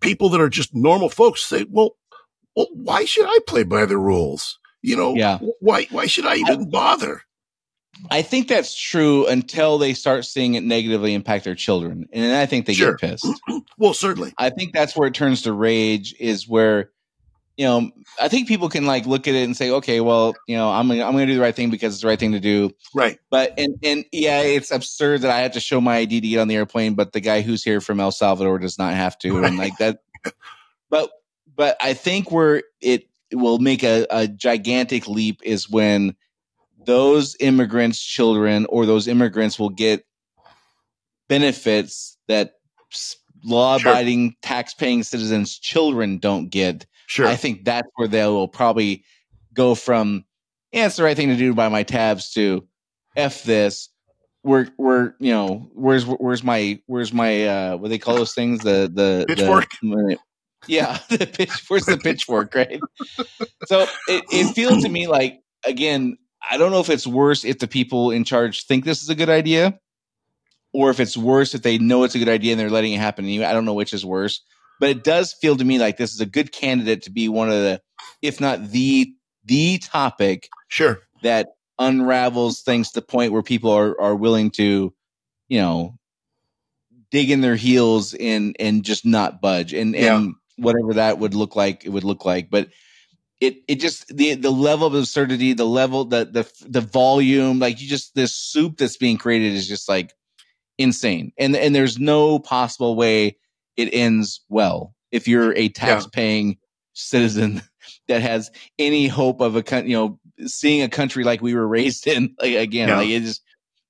people that are just normal folks say, well, well, why should I play by the rules? You know, Yeah. why, why should I even bother? I think that's true until they start seeing it negatively impact their children, and then I think they Sure. get pissed. <clears throat> Well, certainly. I think that's where it turns to rage. Is where you know I think people can like look at it and say, okay, well, you know, I'm gonna, I'm going to do the right thing because it's the right thing to do. Right. But and and yeah, it's absurd that I have to show my ID to get on the airplane, but the guy who's here from El Salvador does not have to, and like that. <laughs> But but I think where it will make a, a gigantic leap is when those immigrants' children or those immigrants will get benefits that law abiding, sure. tax paying citizens' children don't get. Sure. I think that's where they will probably go from, yeah, it's the right thing to do buy my tabs to F this. We're, we're, you know, where's, where's my, where's my, uh, what they call those things? The, the, pitchfork. The, yeah. <laughs> The pitch, where's the pitchfork, right? so it, it feels to me like, again, I don't know if it's worse if the people in charge think this is a good idea or if it's worse if they know it's a good idea and they're letting it happen. I don't know which is worse, but it does feel to me like this is a good candidate to be one of the, if not the the topic, sure, that unravels things to the point where people are are willing to, you know, dig in their heels and and just not budge and yeah. and whatever that would look like, it would look like, but. It, it just the the level of absurdity, the level, the the the volume, like you just this soup that's being created is just like insane. And and there's no possible way it ends well if you're a tax paying yeah. citizen <laughs> that has any hope of a you know seeing a country like we were raised in like, again yeah. like it just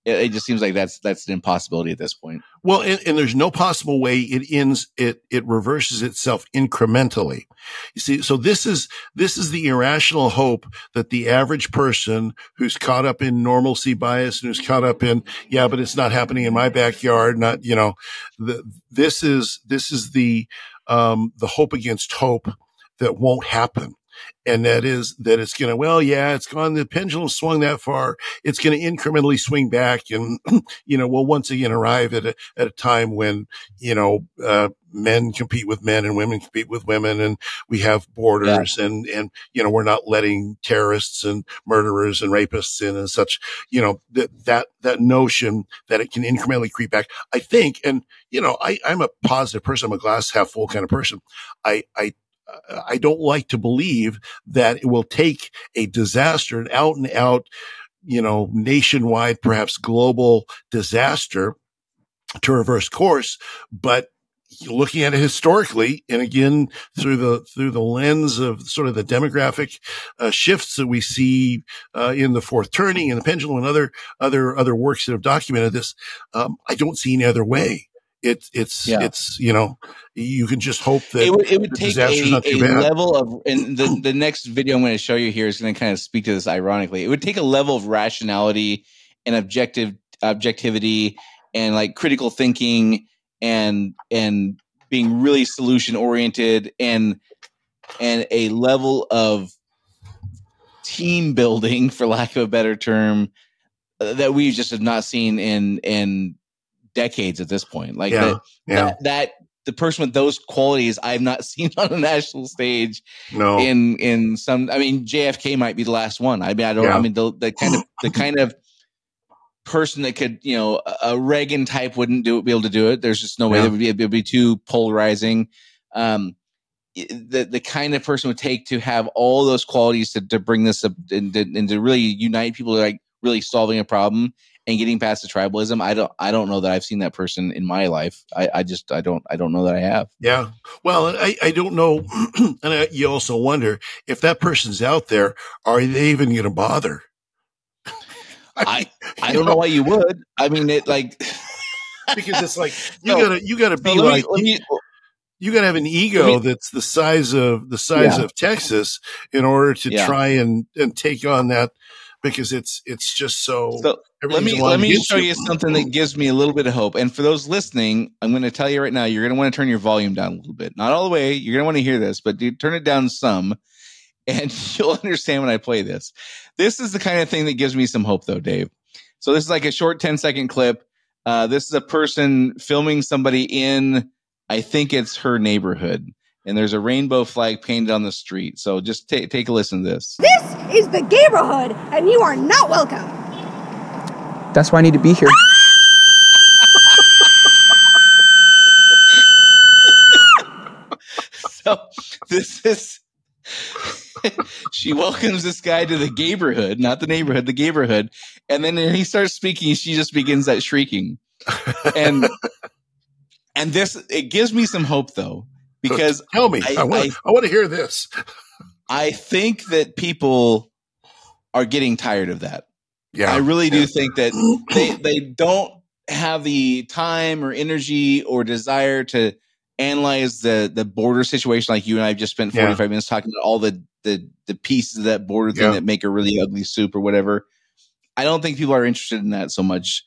it, it, just seems like that's that's an impossibility at this point. Well, and, and, there's no possible way it ends. It it reverses itself incrementally. You see, so this is this is the irrational hope that the average person who's caught up in normalcy bias and who's caught up in yeah, but it's not happening in my backyard. Not you know, the, this is this is the um, the hope against hope that won't happen and that is that it's going to well yeah it's gone the pendulum swung that far. It's going to incrementally swing back and <clears throat> you know we'll once again arrive at a at a time when you know uh, men compete with men and women compete with women and we have borders yeah. and and you know we're not letting terrorists and murderers and rapists in and such. You know that that that notion that it can incrementally creep back. I think and you know i i'm a positive person. I'm a glass half full kind of person. I i I don't like to believe that it will take a disaster, an out and out, you know, nationwide, perhaps global disaster to reverse course. But looking at it historically and again through the through the lens of sort of the demographic uh, shifts that we see uh, in the fourth turning and the pendulum and other other other works that have documented this um, i don't see any other way it's it's yeah. it's you know you can just hope that it would, it would take a, a level of and <clears throat> the, the next video i'm going to show you here is going to kind of speak to this ironically it would take a level of rationality and objective objectivity and like critical thinking and and being really solution oriented and and a level of team building <laughs> for lack of a better term uh, that we just have not seen in in decades at this point. Like yeah, that, yeah. that, that the person with those qualities I've not <laughs> seen on a national stage. No, in in some. I mean, JFK might be the last one. I mean, I don't. Yeah. I mean, the, the kind of <sighs> the kind of person that could, you know, a Reagan type wouldn't do be able to do it. There's just no way. Yeah. It would be it would be too polarizing. Um, the the kind of person would take to have all those qualities to, to bring this up and, and to really unite people like really solving a problem and getting past the tribalism i don't i don't know that i've seen that person in my life i, I just i don't i don't know that i have yeah well i, I don't know <clears throat> and I, you also wonder if that person's out there are they even going to bother <laughs> i i, don't know. know why you would i mean it like <laughs> because it's like <laughs> you no, gotta you gotta be like me, you gotta have an ego that's the size of the size yeah. of texas in order to yeah. try and and take on that because it's it's just so. so let me let me show you something that gives me a little bit of hope. And for those listening, I'm going to tell you right now, you're going to want to turn your volume down a little bit, not all the way. You're going to want to hear this, but do, turn it down some, <laughs> and you'll understand when I play this. This is the kind of thing that gives me some hope, though, Dave. So this is like a short 10 second clip. Uh, this is a person filming somebody in, I think it's her neighborhood and there's a rainbow flag painted on the street. So just take take a listen to this. This is the neighborhood, and you are not welcome. That's why I need to be here. <laughs> so this is <laughs> she welcomes this guy to the neighborhood, not the neighborhood, the neighborhood, and then he starts speaking. She just begins that shrieking, and and this it gives me some hope though because tell me, I, I want, I, I want to hear this. <laughs> I think that people are getting tired of that. Yeah. I really do Yeah. think that <clears throat> they they don't have the time or energy or desire to analyze the the border situation like you and I have just spent Yeah. 45 minutes talking about all the the the pieces of that border thing Yeah. that make a really ugly soup or whatever. I don't think people are interested in that so much.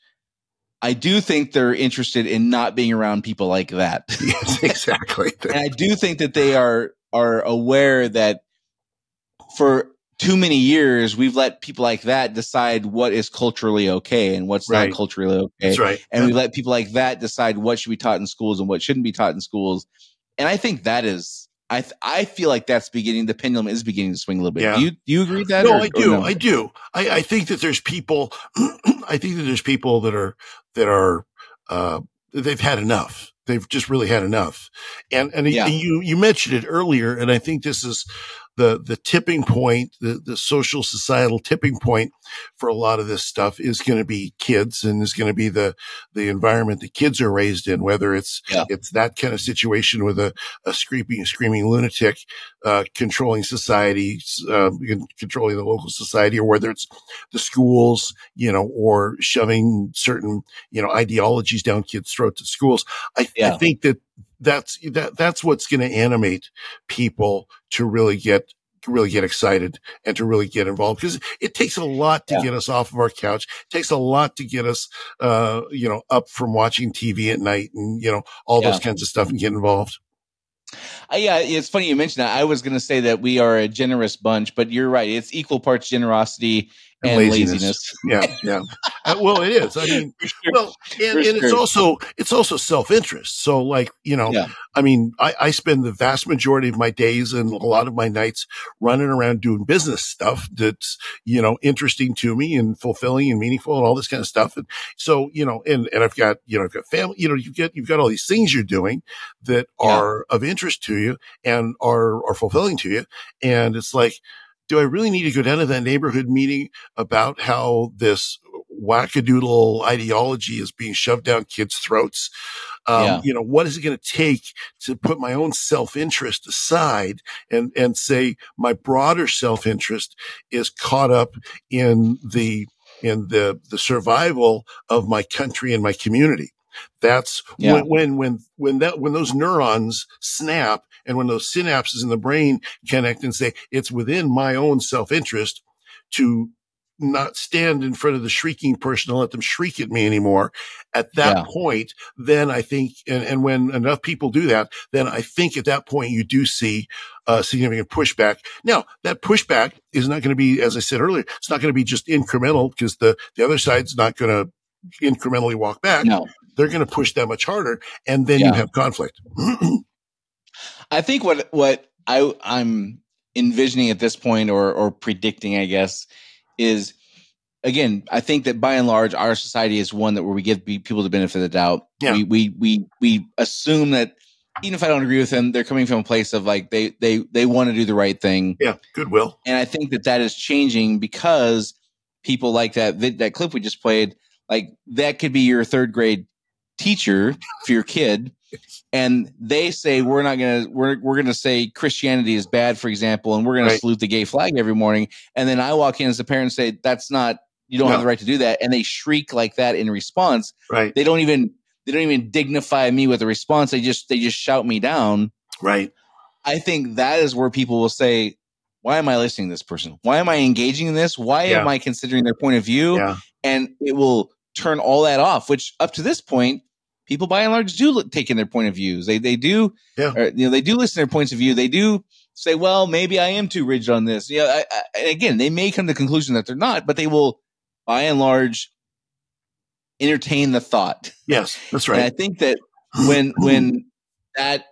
I do think they're interested in not being around people like that. <laughs> Yes, exactly. <laughs> and I do think that they are are aware that for too many years we've let people like that decide what is culturally okay and what's Right. not culturally okay. That's right. And we let people like that decide what should be taught in schools and what shouldn't be taught in schools. And I think that is I th- I feel like that's beginning the pendulum is beginning to swing a little bit. Yeah. Do you do you agree with that? no, or- I do. no? I do. I, I think that there's people. <clears throat> I think that there's people that are that are uh, they've had enough. They've just really had enough. And and Yeah. you you mentioned it earlier, and I think this is the the tipping point, the the social societal tipping point for a lot of this stuff is going to be kids, and is going to be the the environment that kids are raised in. Whether it's Yeah. it's that kind of situation with a a screaming screaming lunatic uh, controlling society, uh, controlling the local society, or whether it's the schools, you know, or shoving certain, you know, ideologies down kids' throats at schools. I, I Yeah. think that that's that that's what's going to animate people to really get to really get excited and to really get involved because it takes a lot to Yeah. get us off of our couch. It takes a lot to get us, uh, you know, up from watching TV at night and you know all those kinds of stuff and get involved. Uh, yeah, it's funny you mentioned that. I was going to say that we are a generous bunch, but you're right. It's equal parts generosity and, And laziness. laziness. Yeah, yeah. Uh, well, it is. I <laughs> mean, well, and, and it's also it's also self interest. So, like you know, Yeah. I mean, I, I spend the vast majority of my days and a lot of my nights running around doing business stuff that's you know interesting to me and fulfilling and meaningful and all this kind of stuff. And so, you know, and and I've got you know I've got family. You know, you get you've got all these things you're doing that Yeah. are of interest to you and are are fulfilling to you. And it's like, do I really need to go down to that neighborhood meeting about how this wackadoodle ideology is being shoved down kids' throats? Um, Yeah. You know, what is it going to take to put my own self-interest aside and, and say my broader self-interest is caught up in the, in the, the survival of my country and my community. That's Yeah. when, when, when, when that, when those neurons snap and when those synapses in the brain connect and say, it's within my own self-interest to not stand in front of the shrieking person and let them shriek at me anymore. At that Yeah. point, then I think, and, and when enough people do that, then I think at that point you do see uh, significant pushback. Now that pushback is not going to be, as I said earlier, it's not going to be just incremental because the, the other side's not going to incrementally walk back. No. They're going to push that much harder. And then you have conflict. <clears throat> I think what what I I'm envisioning at this point or or predicting, I guess, is again, I think that by and large our society is one that where we give people the benefit of the doubt. Yeah. We we we we assume that even if I don't agree with them, they're coming from a place of like they they they want to do the right thing. yeah. Goodwill. And I think that that is changing because people like that that clip we just played, like that could be your third grade teacher for your kid, and they say we're not gonna we're we're gonna say Christianity is bad, for example, and we're gonna Right. salute the gay flag every morning, and then I walk in as a parent and say that's not you don't have the right to do that, and they shriek like that in response. Right. They don't even they don't even dignify me with a response. They just they just shout me down. Right. I think that is where people will say, why am I listening to this person? Why am I engaging in this? Why Yeah. am I considering their point of view? Yeah. And it will turn all that off, which up to this point, people by and large do look, take in their point of views. They, they do, Yeah. or, you know, they do listen to their points of view. They do say, well, maybe I am too rigid on this. Yeah. I, I, again, they may come to the conclusion that they're not, but they will by and large entertain the thought. Yes. That's right. And I think that when when <clears throat> that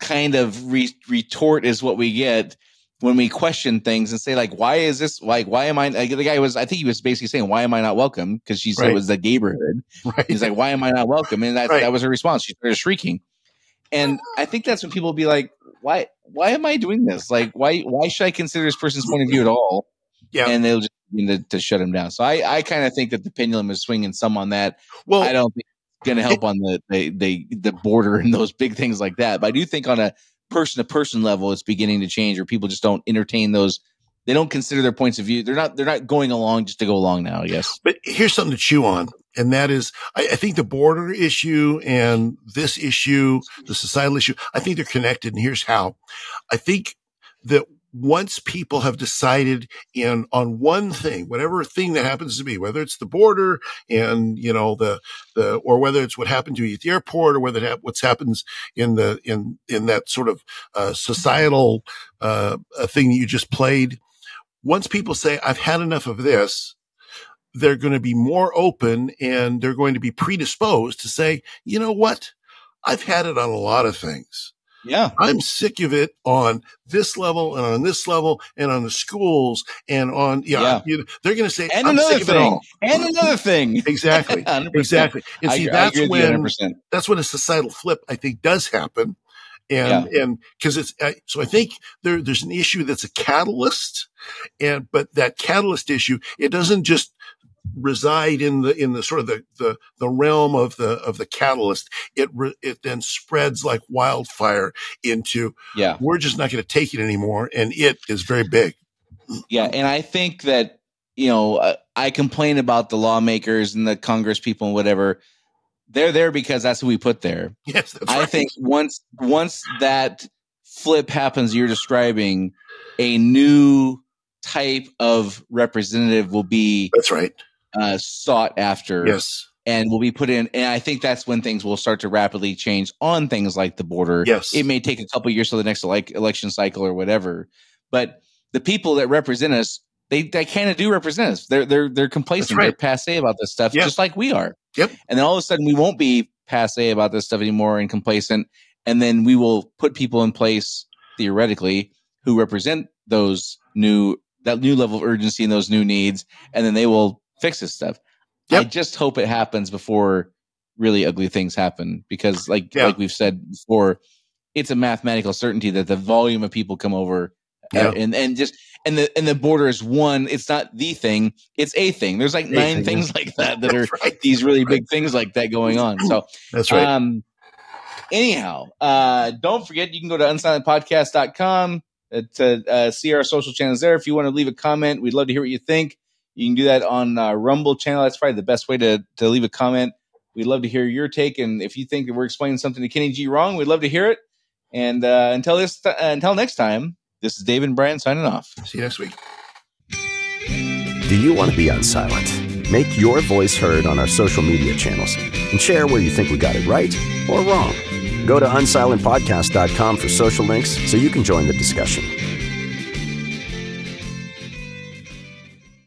kind of re- retort is what we get when we question things and say like why is this like why am i like the guy was i think he was basically saying why am i not welcome because she said Right. it was the neighborhood right. he's like why am i not welcome and that, Right. that was her response she started shrieking and i think that's when people be like why why am i doing this like why why should i consider this person's point of view at all yeah. and they'll just begin to, to shut him down so i i kind of think that the pendulum is swinging some on that well, I don't think it's going <laughs> to help on the, the the the border and those big things like that. But I do think on a person to person level, it's beginning to change, or people just don't entertain those. They don't consider their points of view. They're not. They're not going along just to go along now. Guess. But here's something to chew on, and that is, I, I think the border issue and this issue, the societal issue, I think they're connected. And here's how: I think that once people have decided in on one thing, whatever thing that happens to be, whether it's the border and you know the the or whether it's what happened to you at the airport or whether it what's happens in the in in that sort of uh, societal uh, thing that you just played. Once people say, "I've had enough of this," they're going to be more open and they're going to be predisposed to say, "You know what? I've had it on a lot of things." Yeah. I'm sick of it on this level and on this level and on the schools and on, yeah, Yeah. you- they're going to say, And I'm another sick of it thing. And another thing. <laughs> Exactly. <laughs> Exactly. And see, I that's you when, that's when a societal flip, I think, does happen. And, and cause it's, so I think there, there's an issue that's a catalyst and, but that catalyst issue, it doesn't just reside in the, in the sort of the, the, the realm of the, of the catalyst. It, re, it then spreads like wildfire into, Yeah. we're just not going to take it anymore. And it is very big. Yeah, and I think that you know uh, I complain about the lawmakers and the Congress people and whatever. They're there because that's who we put there. Yes, I right. think once once that flip happens, you're describing a new type of representative will be that's right. Uh, sought after. Yes. and will be put in. And I think that's when things will start to rapidly change on things like the border. Yes. It may take a couple years to the next like election cycle or whatever, but the people that represent us, they they kind of do represent us. They're they're they're complacent. right. They're passe about this stuff, Yeah. just like we are. Yep. And then all of a sudden, we won't be passe about this stuff anymore and complacent. And then we will put people in place theoretically who represent those new that new level of urgency and those new needs, and then they will fix this stuff. I just hope it happens before really ugly things happen because, like Yeah. like we've said before, it's a mathematical certainty that the volume of people come over. uh, Yeah. and and just and the and the border is one. It's not the thing. It's a thing. There's like nine thing, things like that that <laughs> are right. these really big things like that going on. So That's right. um, anyhow, uh, don't forget you can go to unsilentpodcast.com uh, to uh, see our social channels there. If you want to leave a comment, we'd love to hear what you think. You can do that on uh, Rumble channel. That's probably the best way to to leave a comment. We'd love to hear your take, and if you think that we're explaining something to Kenny G wrong, we'd love to hear it. And uh, until this, uh, until next time, this is David and Brian signing off. See you next week. Do you want to be unsilent? Make your voice heard on our social media channels and share where you think we got it right or wrong. Go to unsilentpodcast.com for social links so you can join the discussion.